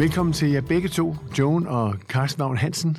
Velkommen til jer begge to, Joan og Carsten Vagn Hansen.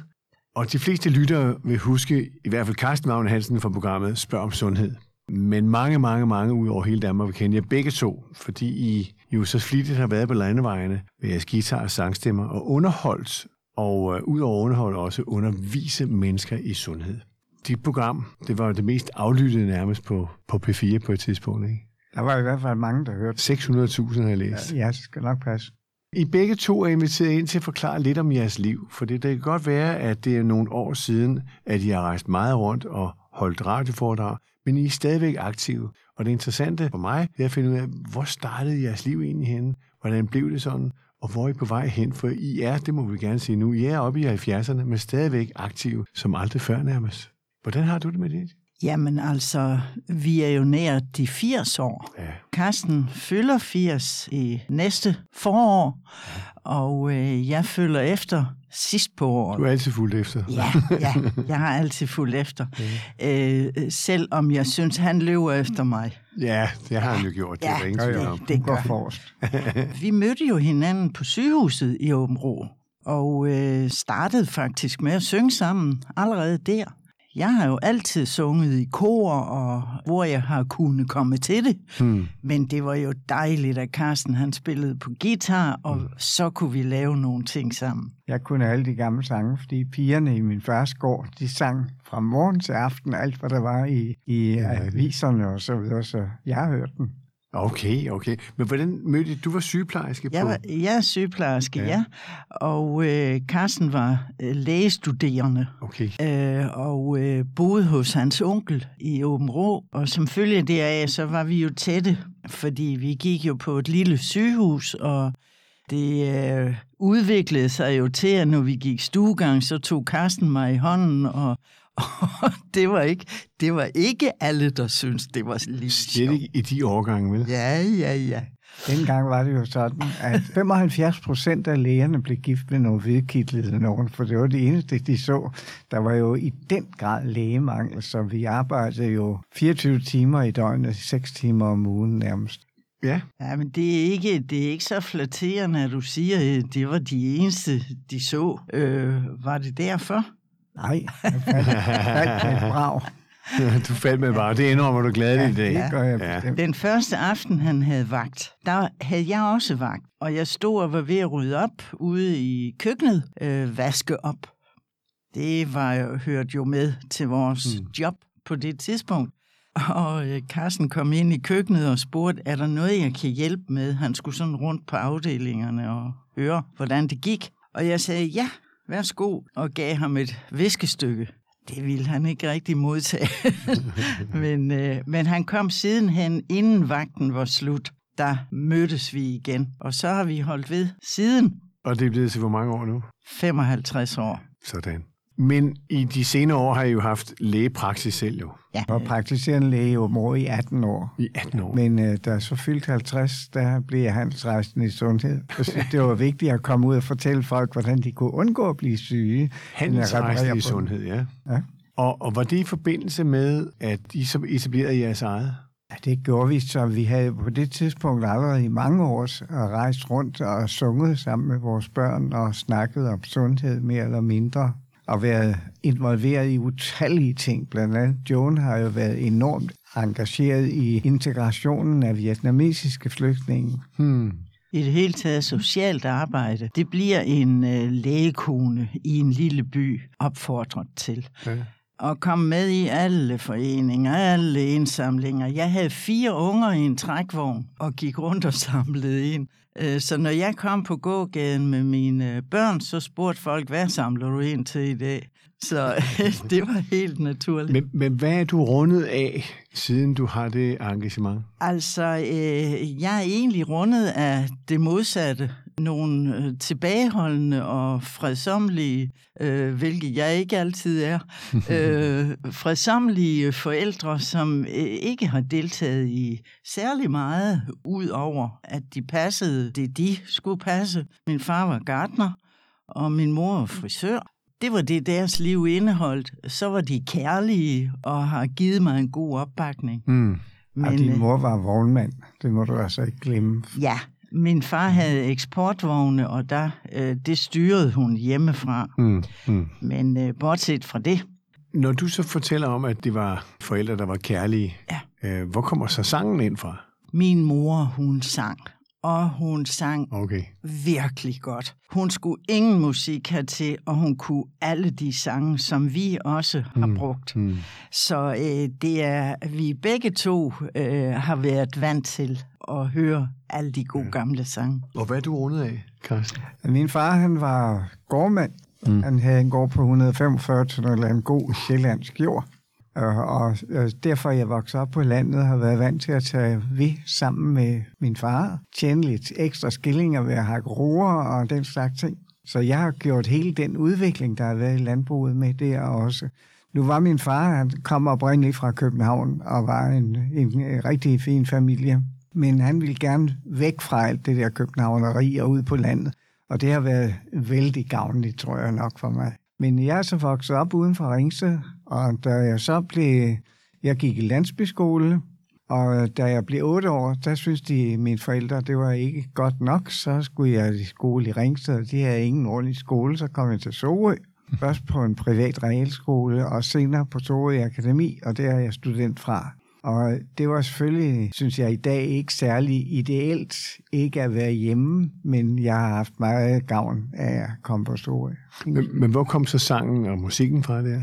Og de fleste lyttere vil huske, i hvert fald Carsten Vagn Hansen fra programmet Spørg om Sundhed. Men mange, mange, mange ud over hele Danmark vil kende jer begge to, fordi I jo så flittigt har været på landevejene med jeres guitar og sangstemmer og underholdt, og øh, ud over underhold også undervise mennesker i sundhed. Dit program, det var det mest aflyttede nærmest på, på P4 på et tidspunkt, ikke? Der var i hvert fald mange, der hørte. 600.000 har jeg læst. Ja, det skal nok passe. I begge to er inviteret ind til at forklare lidt om jeres liv, for det, det kan godt være, at det er nogle år siden, at I har rejst meget rundt og holdt radioforedrag, men I er stadigvæk aktive. Og det interessante for mig er at finde ud af, hvor startede jeres liv egentlig henne? Hvordan blev det sådan? Og hvor er I på vej hen? For I er, det må vi gerne sige nu, I er oppe i 70'erne, men stadigvæk aktive, som aldrig før nærmest. Hvordan har du det med det? Jamen altså, vi er jo nær de 80 år. Ja. Carsten fylder 80 i næste forår, og øh, jeg følger efter sidst på året. Du er altid fuldt efter. Ja, ja, jeg har altid fulgt efter. Øh, selvom jeg synes, han løber efter mig. Ja, det har han jo gjort. Det er Ja, det går gør forrest. Vi mødte jo hinanden på sygehuset i Åben Rå, og øh, startede faktisk med at synge sammen allerede der. Jeg har jo altid sunget i kor, og hvor jeg har kunnet komme til det. Hmm. Men det var jo dejligt, at Carsten han spillede på guitar, og Mm. så kunne vi lave nogle ting sammen. Jeg kunne alle de gamle sange, fordi pigerne i min fars gård, de sang fra morgen til aften alt, hvad der var i, i Ja, aviserne og så videre, så jeg har hørt den. Okay, okay. Men hvordan mødte? Du var sygeplejerske Jeg, på... var, jeg er sygeplejerske, Ja. ja, ja. og øh, Carsten var øh, lægestuderende. Okay. øh, og øh, boede hos hans onkel i Åben Rå. Og som følge deraf, så var vi jo tætte, fordi vi gik jo på et lille sygehus, og det øh, udviklede sig jo til, at når vi gik stuegang, så tog Carsten mig i hånden, og, og det, var ikke, det var ikke alle, der syntes, det var lige sjovt. ikke i de årgange, vel? Ja, ja, ja. Dengang var det jo sådan, at 75 procent af lægerne blev gift med nogle hvidkidlede nogen, for det var det eneste, de så. Der var jo i den grad lægemangel, så vi arbejdede jo 24 timer i døgnet, 6 timer om ugen nærmest. Ja. Ja, men det er ikke, det er ikke så flatterende, at du siger, at det var de eneste, de så. Øh, var det derfor? Nej, jeg faldt, faldt med et brag. du faldt med bare. Det indrømmer du gladeligt i dag. det gør jeg Ja. Den første aften, han havde vagt, der havde jeg også vagt. Og jeg stod og var ved at rydde op ude i køkkenet, øh, vaske op. Det var jo, hørte jo med til vores Mm. mm. job på det tidspunkt. Og øh, Carsten kom ind i køkkenet og spurgte, er der noget, jeg kan hjælpe med? Han skulle sådan rundt på afdelingerne og høre, hvordan det gik. Og jeg sagde, ja, værsgo, og gav ham et viskestykke. Det ville han ikke rigtig modtage. men, øh, men han kom sidenhen, inden vagten var slut. Der mødtes vi igen, og så har vi holdt ved siden Og det er blevet til hvor mange år nu? 55 år. Sådan. Men i de senere år har I jo haft lægepraksis selv jo. Ja, Jeg var praktiserende læge i Åbenrå i 18 år. I 18 år. Men øh, da jeg så fyldte 50, der blev jeg handelsrejsende i sundhed. Jeg synes, det var vigtigt at komme ud og fortælle folk, hvordan de kunne undgå at blive syge. på i sundhed, ja. Ja. Og, og var det i forbindelse med, at I så etablerede jeres eget? Ja, det gjorde vi, så vi havde på det tidspunkt allerede i mange år rejst rundt og sunget sammen med vores børn og snakket om sundhed mere eller mindre og været involveret i utallige ting. Blandt andet Joan har jo været enormt engageret i integrationen af vietnamesiske flygtninge. Hmm. i det hele taget socialt arbejde, det bliver en øh, lægekone i en lille by opfordret til. Ja. Og komme med i alle foreninger, alle indsamlinger. Jeg havde fire unger i en trækvogn og gik rundt og samlede ind. Øh, Så når jeg kom på gågaden med mine øh, børn, så spurgte folk, hvad samler du ind til i dag? Så det var helt naturligt. Men, men hvad er du rundet af, siden du har det engagement? Altså, øh, jeg er egentlig rundet af det modsatte. Nogle øh, tilbageholdende og fredsomlige, øh, hvilket jeg ikke altid er, øh, fredsomlige forældre, som øh, ikke har deltaget i særlig meget, ud over at de passede det, de skulle passe. Min far var gartner, og min mor var frisør. Det var det, deres liv indeholdt. Så var de kærlige og har givet mig en god opbakning. Hmm. Men, og din øh, mor var vognmand. Det må du altså ikke glemme. Ja, Min far havde eksportvogne, og der, øh, det styrede hun hjemmefra. Mm, mm. Men øh, bortset fra det, Når du så fortæller om, at det var forældre, der var kærlige, Ja. øh, hvor kommer så sangen ind fra? min mor, hun sang. Og hun sang Okay. virkelig godt. Hun skulle ingen musik have til, og hun kunne alle de sange, som vi også har Mm. brugt. Mm. Så øh, det er, vi begge to øh, har været vant til at høre alle de gode gamle sange. Og hvad er du rundet af, Carsten? Min far, han var gårdmand. Mm. Han havde en gård på 145 til noget en god sjællandsk jord. Øh, Og øh, derfor er jeg vokset op på landet og har været vant til at tage ved sammen med min far. Tjene lidt ekstra skillinger ved at hakke roer og den slags ting. Så jeg har gjort hele den udvikling, der har været i landbruget med der også. Nu var min far, han kom oprindeligt fra København og var en, en, en rigtig fin familie. Men han ville gerne væk fra alt det der københavneri og ud på landet. Og det har været vældig gavnligt, tror jeg nok for mig. Men jeg er så vokset op uden for Ringsted, og da jeg så blev... Jeg gik i landsbyskole, og da jeg blev otte år, der synes de, mine forældre, det var ikke godt nok. Så skulle jeg i skole i Ringsted, og de havde ingen ordentlig skole. Så kom jeg til Sorø, først på en privat realskole, og senere på Sorø Akademi, og der er jeg student fra. Og det var selvfølgelig, synes jeg i dag, ikke særlig ideelt ikke at være hjemme, men jeg har haft meget gavn af at komme på Sorø. Men, men hvor kom så sangen og musikken fra der?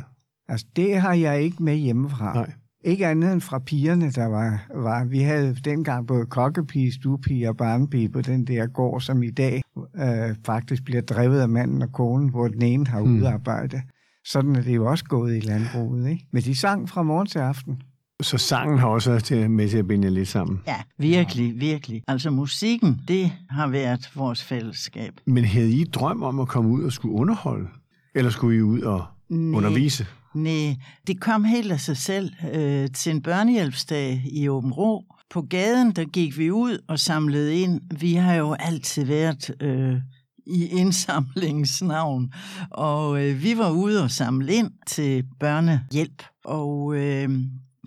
Altså, det har jeg ikke med hjemmefra. Nej. Ikke andet end fra pigerne, der var. var. Vi havde dengang både kokkepige, stuepige og barnepige på den der gård, som i dag øh, faktisk bliver drevet af manden og konen, hvor den ene har Hmm. udarbejdet. Sådan er det jo også gået i landbruget. Ikke? Men de sang fra morgen til aften. Så sangen har også været til, med til at binde lidt sammen. Ja, virkelig, virkelig. Altså musikken, det har været vores fællesskab. Men havde I drøm om at komme ud og skulle underholde? Eller skulle I ud og Nej. undervise? Nej, det kom helt af sig selv øh, til en børnehjælpsdag i Åben Rå. På gaden, der gik vi ud og samlede ind. Vi har jo altid været øh, i indsamlingens navn, og øh, vi var ude og samle ind til børnehjælp. Og øh,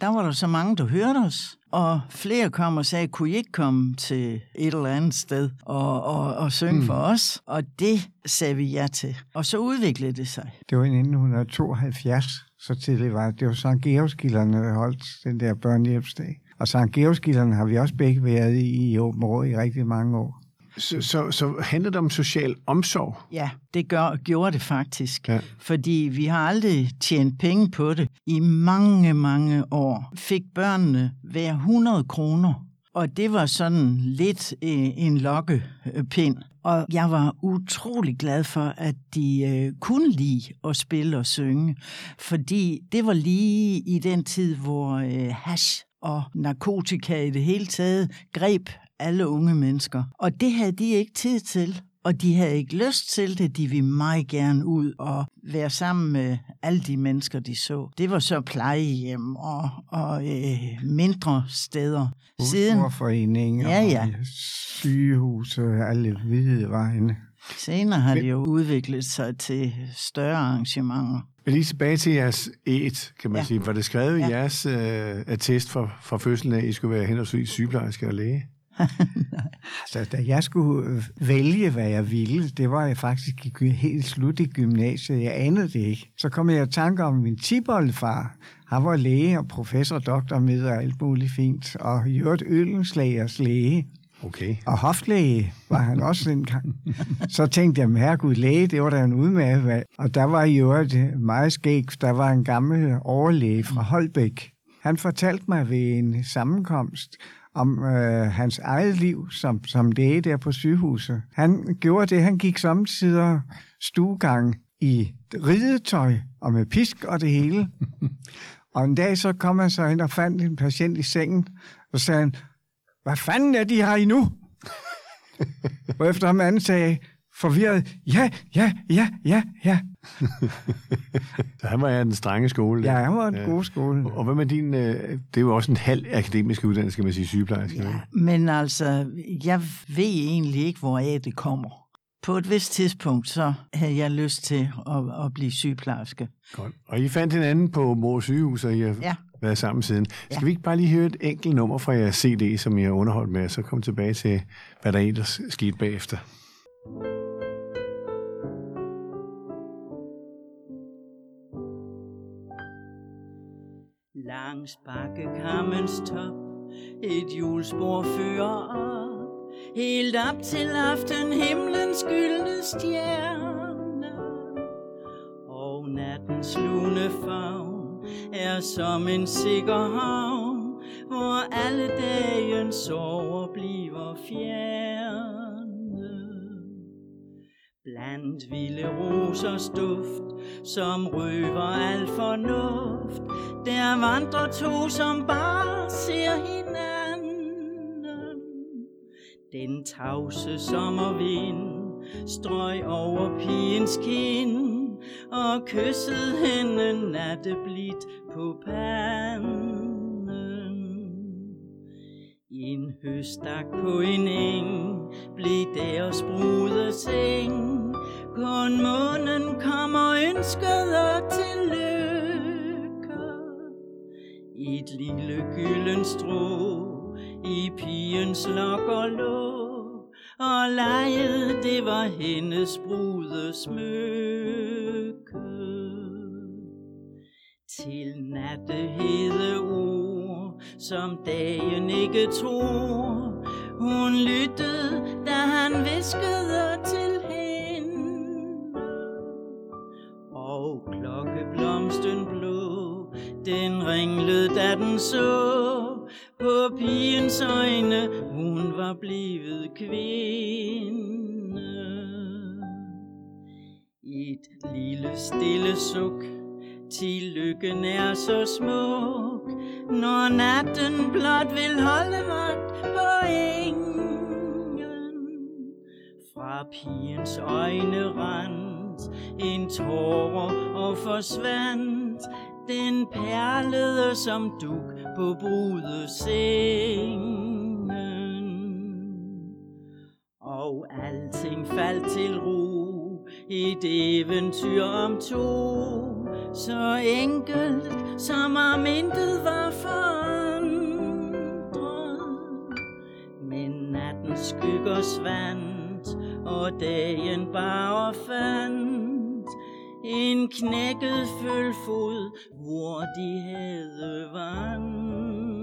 der var der så mange, der hørte os, og flere kom og sagde, kunne I ikke komme til et eller andet sted og, og, og synge mm. for os? Og det sagde vi ja til. Og så udviklede det sig. Det var i 1972, så tidligt var det. Det var Sankt Georgskilderne, der holdt den der børnehjælpsdag. Og Sankt Georgskilderne har vi også begge været i i Åben i rigtig mange år. Så, så, så handler det om social omsorg? Ja, det gør, gjorde det faktisk. Ja. Fordi vi har aldrig tjent penge på det. I mange, mange år fik børnene hver 100 kroner. Og det var sådan lidt øh, en lokkepind. Og jeg var utrolig glad for, at de øh, kunne lide at spille og synge. Fordi det var lige i den tid, hvor øh, hash og narkotika i det hele taget greb alle unge mennesker. Og det havde de ikke tid til. Og de havde ikke lyst til det. De ville meget gerne ud og være sammen med alle de mennesker, de så. Det var så plejehjem og, og øh, mindre steder. Siden, Foreninger Ja, ja. og sygehuse, alle hvide vegne. senere har det jo udviklet sig til større arrangementer. Men lige tilbage til jeres et, kan man ja. Sige. Var det skrevet ja. i jeres øh, attest fra, fra fødslen af, at I skulle være henholdsvis sygeplejerske og læge? Så da jeg skulle øh, vælge, hvad jeg ville, det var jeg faktisk i helt slut i gymnasiet. Jeg anede det ikke. Så kom jeg i tanke om min tiboldefar. Han var læge og professor, doktor med og alt muligt fint. Og i øvrigt ølenslagers læge. Okay. Og hoflæge var han også dengang. Så tænkte jeg, herregud, læge, det var da en udmærket valg. Og der var i øvrigt meget skæg. Der var en gammel overlæge fra Holbæk. Han fortalte mig ved en sammenkomst om øh, hans eget liv som, som læge der på sygehuset. Han gjorde det, han gik samtidig stuegang i ridetøj og med pisk og det hele. Og en dag så kom han så ind og fandt en patient i sengen, og sagde han, hvad fanden er de her i nu? og efter ham anden sagde forvirret, ja, ja, ja, ja, ja. Så han var af den strenge skole. Ja, han var en god skole. Og hvad med din, øh, det er jo også en halv akademisk uddannelse, skal man sige, sygeplejerske. Ja. Men altså, jeg ved egentlig ikke, hvor af det kommer. På et vist tidspunkt, så havde jeg lyst til at, at blive sygeplejerske. Godt. Og I fandt hinanden på Mors sygehus, og I har Ja. været sammen siden. Skal ja. vi ikke bare lige høre et enkelt nummer fra jeres CD, som jeg har underholdt med, og så komme tilbage til, hvad der ellers skete bagefter? Langs bakkekammens top, et julespor fører op, helt op til aften himlens gyldne stjerne. Og nattens lune favn er som en sikker havn, hvor alle dagens sover bliver fjerne. Blandt vilde rosers duft, som røver al fornuft, der vandrer to, som bare ser hinanden. Den tavse sommervind strøg over pigens kind, og kyssede hende natteblidt på panden. En høstak på en eng blev deres brude seng. Kun månen kommer ønsket til lykke. Et lille gylden strå i pigens lok og lå, og lejet det var hendes brudesmykke. Til Til nattehede ord, som dagen ikke tror, hun lyttede, da han viskede til da den så på pigens øjne, hun var blevet kvinde. Et lille stille suk, til lykken er så smuk, når natten blot vil holde vagt på engen. Fra pigens øjne rent en tårer og forsvandt, den perlede som duk på brudesengen. Og alting faldt til ro, i et eventyr om to, så enkelt som om intet var forandret. Men natten skygger svandt, og dagen bare fandt en knækket følfod, hvor de havde vandret.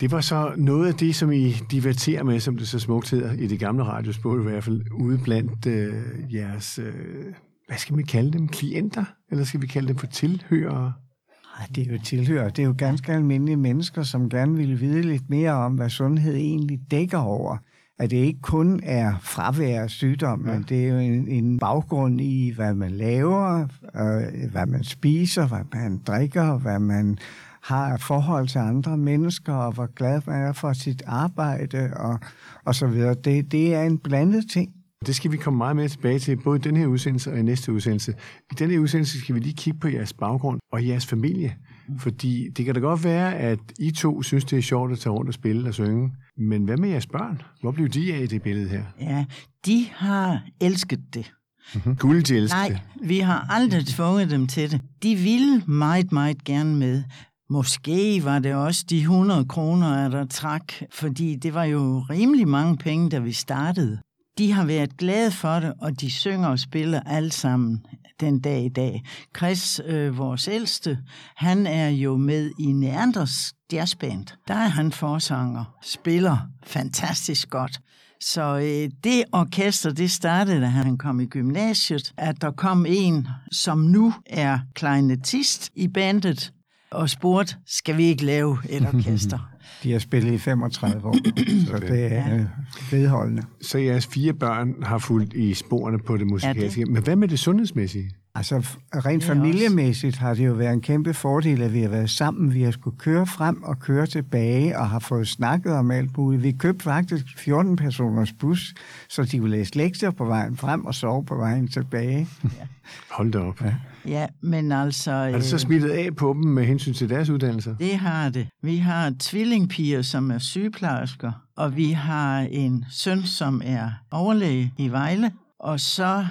Det var så noget af det, som I diverterer med, som det så smukt hedder i det gamle radiospor, i hvert fald ude blandt øh, jeres, øh, hvad skal vi kalde dem, klienter? Eller skal vi kalde dem for tilhørere? Ej, det er jo tilhører. Det er jo ganske almindelige mennesker, som gerne vil vide lidt mere om, hvad sundhed egentlig dækker over. At det ikke kun er fravær af sygdom, ja. men det er jo en, en baggrund i, hvad man laver, øh, hvad man spiser, hvad man drikker, hvad man har forhold til andre mennesker, og hvor glad man er for sit arbejde, og, og så videre. Det, det er en blandet ting. Det skal vi komme meget mere tilbage til, både i den her udsendelse og i næste udsendelse. I den her udsendelse skal vi lige kigge på jeres baggrund og jeres familie. Fordi det kan da godt være, at I to synes, det er sjovt at tage rundt og spille og synge. Men hvad med jeres børn? Hvor blev de af i det billede her? Ja, de har elsket det. Mm-hmm. Guld de elsker Nej, det. vi har aldrig tvunget dem til det. De ville meget, meget gerne med. Måske var det også de 100 kroner, der trak, fordi det var jo rimelig mange penge, da vi startede. De har været glade for det, og de synger og spiller alle sammen den dag i dag. Chris, øh, vores ældste, han er jo med i Neanders jazzband. Der er han forsanger, spiller fantastisk godt. Så øh, det orkester, det startede, da han kom i gymnasiet, at der kom en, som nu er kleinetist i bandet, og spurgte, skal vi ikke lave et orkester? De har spillet i 35 år, så det er øh, vedholdende. Så jeres fire børn har fulgt i sporene på det musikalske. Ja, det. Men hvad med det sundhedsmæssige? Altså rent familiemæssigt har det jo været en kæmpe fordel, at vi har været sammen. Vi har skulle køre frem og køre tilbage og har fået snakket om alt muligt. Vi købte faktisk 14 personers bus, så de kunne læse lektier på vejen frem og sove på vejen tilbage. Hold da op. Ja. Ja, men altså... Er det så øh, smittet af på dem med hensyn til deres uddannelser? Det har det. Vi har tvillingpiger, som er sygeplejersker, og vi har en søn, som er overlæge i Vejle, og så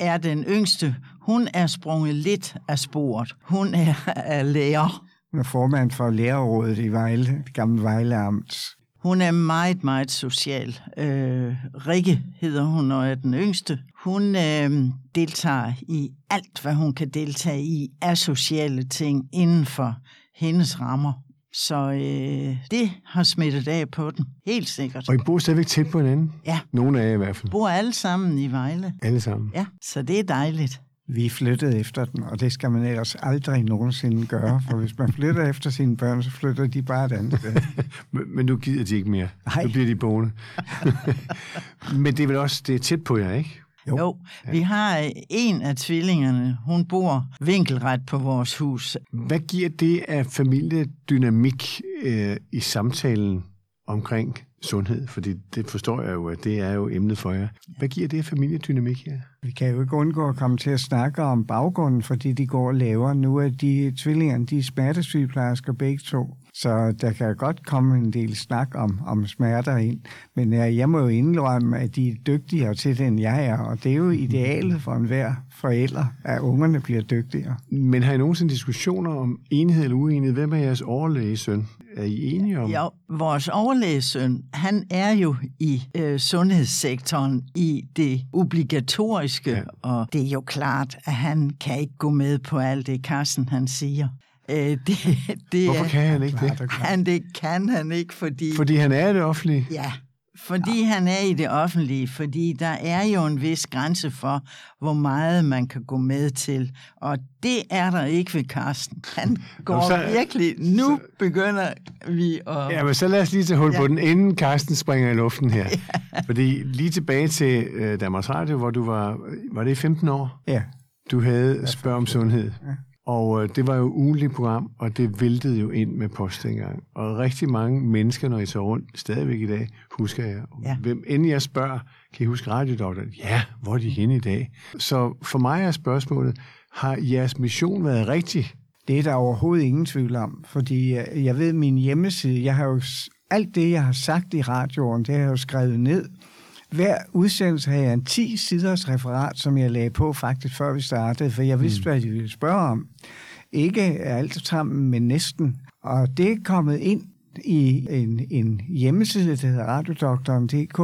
er den yngste. Hun er sprunget lidt af sporet. Hun er, er lærer. Hun er formand for lærerrådet i Vejle, det gamle Vejle Amt. Hun er meget, meget social. Øh, Rikke hedder hun og er den yngste. Hun øh, deltager i alt, hvad hun kan deltage i af sociale ting inden for hendes rammer. Så øh, det har smittet af på den, helt sikkert. Og I bor stadigvæk tæt på hinanden? Ja. Nogle af jer i hvert fald. Bor alle sammen i Vejle. Alle sammen. Ja, så det er dejligt. Vi flyttede efter den, og det skal man ellers aldrig nogensinde gøre, for hvis man flytter efter sine børn, så flytter de bare et andet sted. Men, men nu gider de ikke mere. Nej. Nu bliver de boende. men det er vel også det er tæt på jer, ikke? Jo. Jo, vi har øh, en af tvillingerne. Hun bor vinkelret på vores hus. Hvad giver det af familiedynamik øh, i samtalen omkring sundhed? Fordi det forstår jeg jo, at det er jo emnet for jer. Hvad giver det familiedynamik her? Vi kan jo ikke undgå at komme til at snakke om baggrunden, fordi de går og laver. Nu er de tvillingerne, de er smertesygeplejersker begge to. Så der kan godt komme en del snak om, om smerter ind. Men ja, jeg må jo indrømme, at de er dygtigere til det, end jeg er. Og det er jo idealet for enhver forælder, at ungerne bliver dygtigere. Men har I nogensinde diskussioner om enighed eller uenighed? Hvem er jeres overlæge, søn? Er I enige om? Ja, vores overlægesøn, han er jo i øh, sundhedssektoren i det obligatoriske, ja. og det er jo klart, at han kan ikke gå med på alt det, Carsten han siger. Øh, det, det Hvorfor kan han ikke det? Han, det kan han ikke, fordi... Fordi han er det offentlige. Ja, fordi han er i det offentlige, fordi der er jo en vis grænse for, hvor meget man kan gå med til. Og det er der ikke ved Carsten. Han går så- så, virkelig... Nu begynder vi at... Ja, men så lad os lige tage hul på Ja. den, inden Karsten springer i luften her. Fordi lige tilbage til øh, Danmarks Radio, hvor du var, var det i 15 år? Ja, Du havde Spørg om Sundhed. Og øh, det var jo ugenligt program, og det væltede jo ind med post dengang. Og rigtig mange mennesker, når I så rundt, stadigvæk i dag, husker jeg. Ja. Hvem end jeg spørger, kan I huske radiodoktoren? Ja, hvor er de henne i dag? Så for mig er spørgsmålet, har jeres mission været rigtig? Det er der overhovedet ingen tvivl om, fordi øh, jeg ved min hjemmeside, jeg har jo alt det, jeg har sagt i radioen, det har jeg jo skrevet ned. Hver udsendelse havde jeg en 10 siders referat, som jeg lagde på faktisk før vi startede, for jeg vidste, hvad de ville spørge om. Ikke alt sammen, men næsten. Og det er kommet ind i en, en hjemmeside, der hedder radiodoktoren.dk,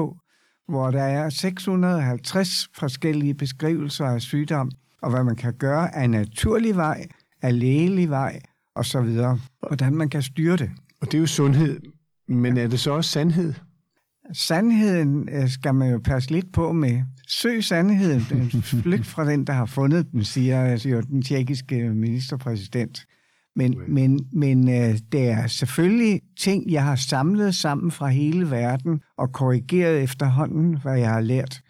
hvor der er 650 forskellige beskrivelser af sygdom, og hvad man kan gøre af naturlig vej, af lægelig vej osv. Hvordan man kan styre det. Og det er jo sundhed, men er det så også sandhed? Sandheden øh, skal man jo passe lidt på med. Søg sandheden, den flygt fra den, der har fundet den, siger altså, jo den tjekkiske ministerpræsident. Men, men, men øh, det er selvfølgelig ting, jeg har samlet sammen fra hele verden og korrigeret efterhånden, hvad jeg har lært.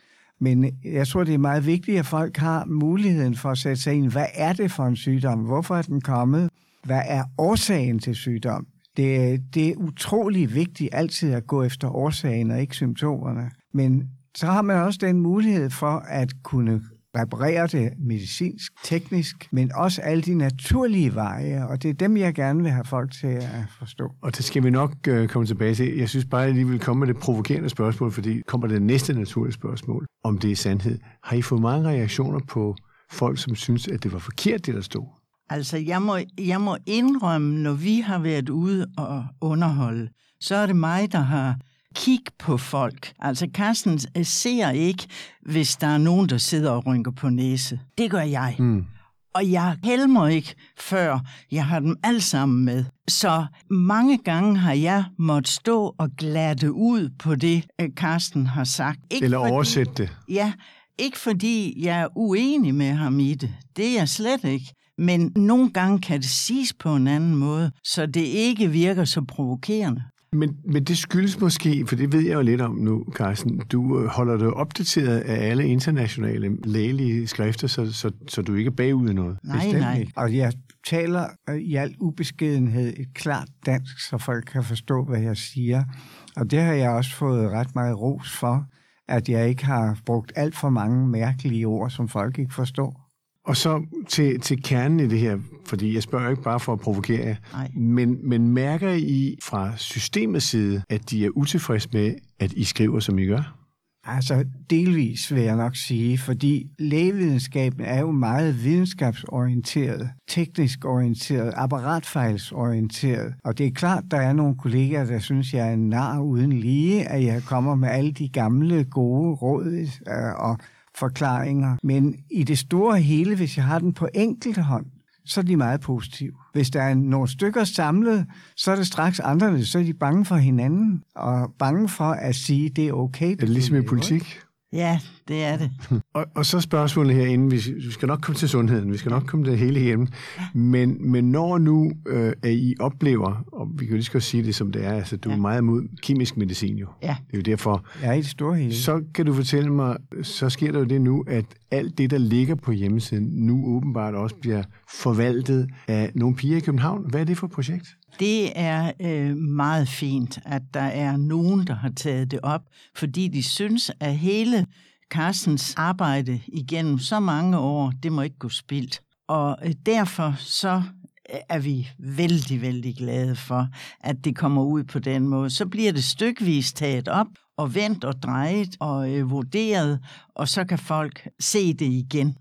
Men jeg tror, det er meget vigtigt, at folk har muligheden for at sætte sig ind, hvad er det for en sygdom? Hvorfor er den kommet? Hvad er årsagen til sygdom? Det, det er utrolig vigtigt altid at gå efter årsagen og ikke symptomerne. Men så har man også den mulighed for at kunne reparere det medicinsk, teknisk, men også alle de naturlige veje, og det er dem, jeg gerne vil have folk til at forstå. Og det skal vi nok øh, komme tilbage til. Jeg synes bare, at jeg lige vil komme med det provokerende spørgsmål, fordi kommer det næste naturlige spørgsmål, om det er sandhed. Har I fået mange reaktioner på folk, som synes, at det var forkert, det der stod? Altså, jeg må, jeg må indrømme, når vi har været ude og underholde, så er det mig, der har kig på folk. Altså, Carsten øh, ser ikke, hvis der er nogen, der sidder og rynker på næse. Det gør jeg. Mm. Og jeg helmer ikke, før jeg har dem alle sammen med. Så mange gange har jeg måttet stå og glatte ud på det, øh, Carsten har sagt. Ikke Eller fordi- oversætte det? Ja, ikke fordi jeg er uenig med ham i det. Det er jeg slet ikke. Men nogle gange kan det siges på en anden måde, så det ikke virker så provokerende. Men, men det skyldes måske, for det ved jeg jo lidt om nu, Carsten, du øh, holder dig opdateret af alle internationale lægelige skrifter, så, så, så du ikke er bagud i noget. Nej, Bestemt nej. ikke. Og jeg taler øh, i al ubeskedenhed et klart dansk, så folk kan forstå, hvad jeg siger. Og det har jeg også fået ret meget ros for, at jeg ikke har brugt alt for mange mærkelige ord, som folk ikke forstår. Og så til, til kernen i det her, fordi jeg spørger ikke bare for at provokere jer, men, men mærker I fra systemets side, at de er utilfredse med, at I skriver, som I gør? Altså, delvis vil jeg nok sige, fordi lægevidenskaben er jo meget videnskabsorienteret, teknisk orienteret, apparatfejlsorienteret. Og det er klart, der er nogle kollegaer, der synes, jeg er en nar uden lige, at jeg kommer med alle de gamle, gode råd øh, og forklaringer. Men i det store hele, hvis jeg har den på enkelte hånd, så er de meget positive. Hvis der er nogle stykker samlet, så er det straks andre, så er de bange for hinanden, og bange for at sige, det er okay. Er det ligesom i politik? Ja, det er det. Og, og så spørgsmålet herinde, vi, vi skal nok komme til sundheden, vi skal nok komme til hele hjemme, men, men når nu øh, at I oplever, og vi kan jo lige så godt sige det som det er, altså du ja. er meget imod kemisk medicin jo. Ja. Det er jo derfor. Ja, i det store hele. Så kan du fortælle mig, så sker der jo det nu, at alt det, der ligger på hjemmesiden, nu åbenbart også bliver forvaltet af nogle piger i København. Hvad er det for et projekt? Det er øh, meget fint, at der er nogen, der har taget det op, fordi de synes, at hele Carstens arbejde igennem så mange år, det må ikke gå spildt. Og øh, derfor så øh, er vi vældig, vældig glade for, at det kommer ud på den måde. Så bliver det stykvis taget op og vendt og drejet og øh, vurderet, og så kan folk se det igen.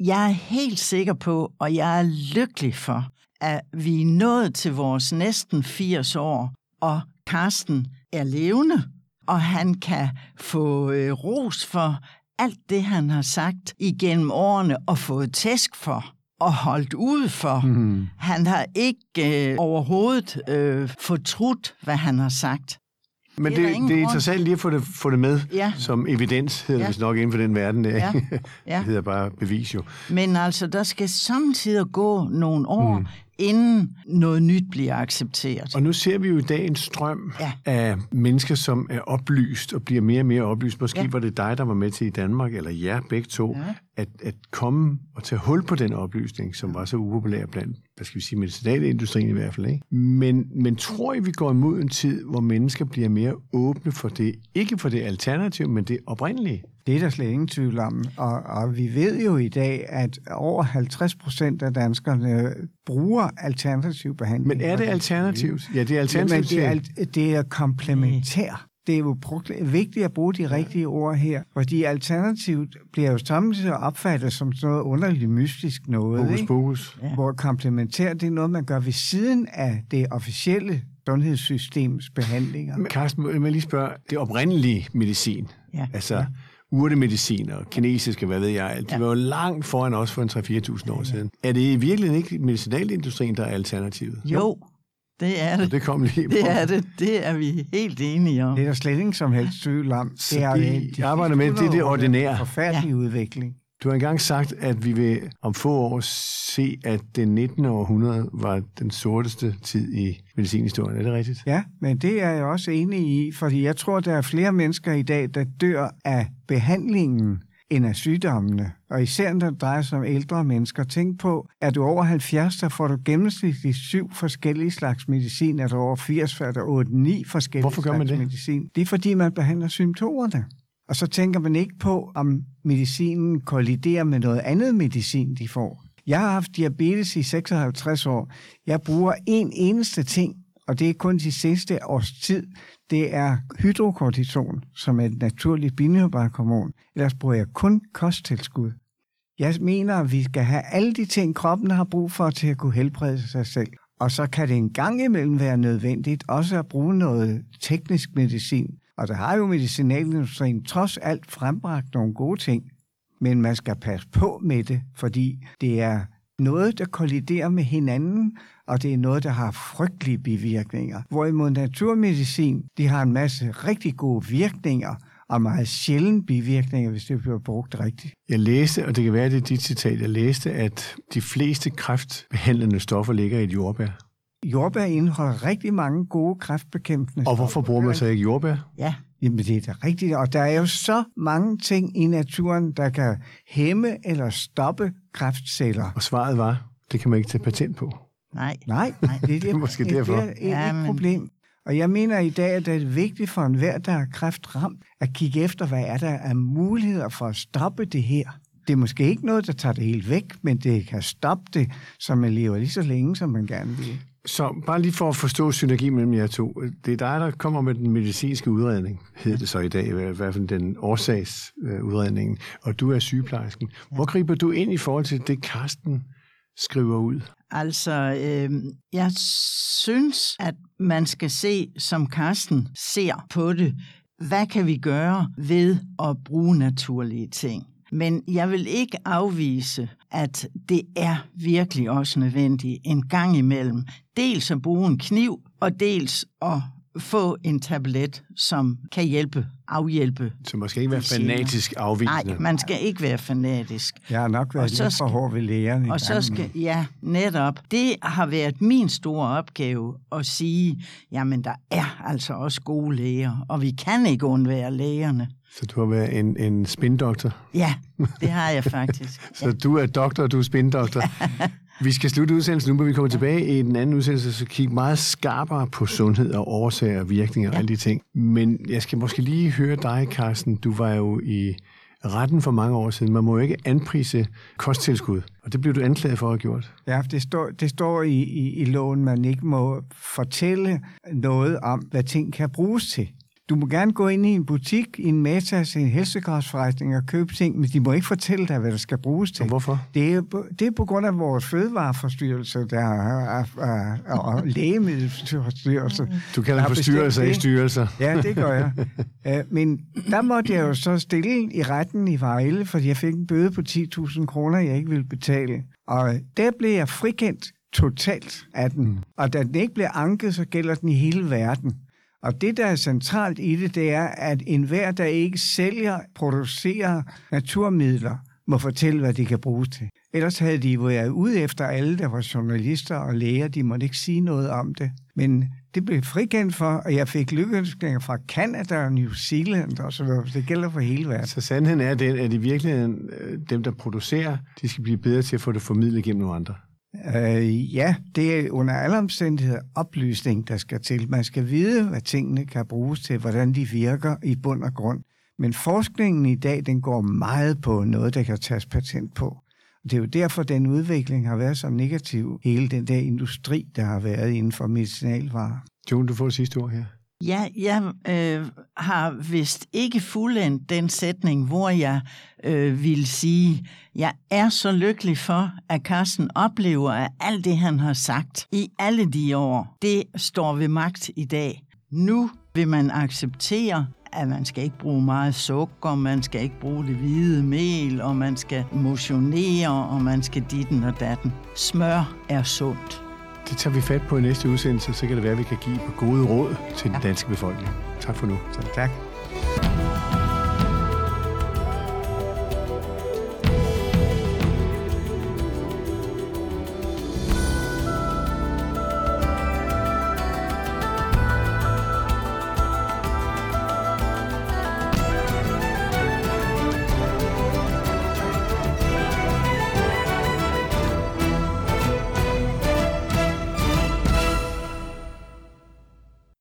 Jeg er helt sikker på, og jeg er lykkelig for, at vi er nået til vores næsten 80 år, og Karsten er levende, og han kan få øh, ros for alt det, han har sagt igennem årene og fået tæsk for og holdt ud for. Mm. Han har ikke øh, overhovedet øh, fortrudt, hvad han har sagt. Men det, det, det er interessant lige at få det, få det med Ja. som evidens, hedder Ja. det nok inden for den verden der. Ja. det Ja. hedder bare bevis jo. Men altså, der skal samtidig gå nogle år, mm. Inden noget nyt bliver accepteret. Og nu ser vi jo i dag en strøm Ja. af mennesker, som er oplyst og bliver mere og mere oplyst. Måske Ja. var det dig, der var med til i Danmark, eller jer begge to, Ja. At, at komme og tage hul på den oplysning, som var så upopulær blandt, hvad skal vi sige, medicinalindustrien i hvert fald. Ikke? Men, men tror I, vi går imod en tid, hvor mennesker bliver mere åbne for det, ikke for det alternativ, men det oprindelige? Det er der slet ingen tvivl om. Og, og vi ved jo i dag, at over 50 procent af danskerne bruger alternativ behandling. Men er det alternativt? Ja, det er alternativt. det, er, det er komplementær. Det er jo prokl- vigtigt at bruge de rigtige ord her, fordi alternativt bliver jo samtidig opfattet som sådan noget underligt mystisk noget. Hokus ikke? pokus. Ja. Hvor komplementær, det er noget, man gør ved siden af det officielle sundhedssystems behandlinger. Men Carsten, må jeg lige spørge, det oprindelige medicin, Ja. altså ja. urtemedicin og kinesiske, hvad ved jeg, de Ja. var jo langt foran os for en 3-4.000 år siden. Er det i virkeligheden ikke medicinalindustrien, der er alternativet? Jo, det er Og det. det kom lige på. Det er det. Det er vi helt enige om. Det er der slet ingen som helst tvivl om. Så Det er de de arbejder med, det er det 100 år, ordinære. Forfærdelig ja. udvikling. Du har engang sagt, at vi vil om få år se, at det 19. århundrede var den sorteste tid i medicinhistorien. Er det rigtigt? Ja, men det er jeg også enig i, fordi jeg tror, der er flere mennesker i dag, der dør af behandlingen end af sygdommene. Og især når det drejer sig om ældre mennesker. Tænk på, at du over 70, der får du gennemsnitligt syv forskellige slags medicin. Er du over 80, er der 8-9 forskellige Hvorfor gør man det? medicin. Det er fordi, man behandler symptomerne. Og så tænker man ikke på, om medicinen kolliderer med noget andet medicin, de får. Jeg har haft diabetes i 56 år. Jeg bruger en eneste ting, og det er kun de sidste års tid. Det er hydrokortison, som er et naturligt binyrbarkhormon. Ellers bruger jeg kun kosttilskud. Jeg mener, at vi skal have alle de ting, kroppen har brug for til at kunne helbrede sig selv. Og så kan det en gang imellem være nødvendigt også at bruge noget teknisk medicin. Og der har jo medicinalindustrien trods alt frembragt nogle gode ting. Men man skal passe på med det, fordi det er noget, der kolliderer med hinanden, og det er noget, der har frygtelige bivirkninger. Hvorimod naturmedicin, de har en masse rigtig gode virkninger, og meget sjældent bivirkninger, hvis det bliver brugt rigtigt. Jeg læste, og det kan være, det er dit citat, jeg læste, at de fleste kræftbehandlende stoffer ligger i et jordbær. Jordbær indeholder rigtig mange gode kræftbekæmpende Og hvorfor bruger man så ikke jordbær? Ja, Jamen, det er da rigtigt. Og der er jo så mange ting i naturen, der kan hæmme eller stoppe kræftceller. Og svaret var, det kan man ikke tage patent på. nej. Nej, Nej det, Det er måske derfor. Det er et, Ja, et men- problem. Og jeg mener i dag, at det er vigtigt for enhver, der er kræftramt, at kigge efter, hvad er der af muligheder for at stoppe det her. Det er måske ikke noget, der tager det helt væk, men det kan stoppe det, så man lever lige så længe, som man gerne vil. Så bare lige for at forstå synergi mellem jer to. Det er dig, der kommer med den medicinske udredning, hedder det så i dag, i hvert fald den årsagsudredningen, øh, og du er sygeplejersken. Hvor griber du ind i forhold til det, Karsten skriver ud? Altså, øh, jeg synes, at man skal se, som Karsten ser på det, hvad kan vi gøre ved at bruge naturlige ting? Men jeg vil ikke afvise, at det er virkelig også nødvendigt en gang imellem. Dels at bruge en kniv, og dels at få en tablet, som kan hjælpe, afhjælpe. Så man skal ikke være fanatisk afvisende? Nej, man skal ikke være fanatisk. Jeg har nok været lidt for hård ved lægerne. Og så skal, ja, netop. Det har været min store opgave at sige, jamen der er altså også gode læger, og vi kan ikke undvære lægerne. Så du har været en, en spindoktor? Ja, det har jeg faktisk. så ja. du er doktor, og du er spindoktor. Vi skal slutte udsendelsen nu, men vi kommer tilbage i den anden udsendelse, så kigge meget skarpere på sundhed og årsager og virkninger og ja. alle de ting. Men jeg skal måske lige høre dig, Carsten. Du var jo i retten for mange år siden. Man må jo ikke anprise kosttilskud, og det blev du anklaget for at have gjort. Ja, det står, det står i, i, i loven, man ikke må fortælle noget om, hvad ting kan bruges til. Du må gerne gå ind i en butik, i en Matas, en helsegrafsforretning og købe ting, men de må ikke fortælle dig, hvad der skal bruges til. Og hvorfor? Det er, det er på grund af vores fødevareforstyrrelse der er, er, er, og lægemiddelforstyrrelse. Du kalder det forstyrrelser i styrelser. Ja, det gør jeg. Uh, men der måtte jeg jo så stille i retten i Vejle, fordi jeg fik en bøde på 10.000 kroner, jeg ikke ville betale. Og der blev jeg frikendt totalt af den. Og da den ikke bliver anket, så gælder den i hele verden. Og det, der er centralt i det, det er, at enhver, der ikke sælger, producerer naturmidler, må fortælle, hvad de kan bruges til. Ellers havde de været ude efter alle, der var journalister og læger. De måtte ikke sige noget om det. Men det blev frikendt for, og jeg fik lykkeønskninger fra Canada og New Zealand og så videre. Det gælder for hele verden. Så sandheden er den, at i virkeligheden øh, dem, der producerer, de skal blive bedre til at få det formidlet gennem nogle andre. Øh, ja, det er under alle omstændigheder oplysning, der skal til. Man skal vide, hvad tingene kan bruges til, hvordan de virker i bund og grund. Men forskningen i dag, den går meget på noget, der kan tages patent på. Og Det er jo derfor, den udvikling har været så negativ. Hele den der industri, der har været inden for medicinalvarer. Jon, du får sidste ord her. Ja, jeg øh, har vist ikke fuldendt den sætning, hvor jeg øh, vil sige, jeg er så lykkelig for, at Carsten oplever, at alt det, han har sagt i alle de år, det står ved magt i dag. Nu vil man acceptere, at man skal ikke bruge meget sukker, man skal ikke bruge det hvide mel, og man skal motionere, og man skal ditten og datten. Smør er sundt. Det tager vi fat på i næste udsendelse, så kan det være, at vi kan give på gode råd til den danske befolkning. Tak for nu. Så tak.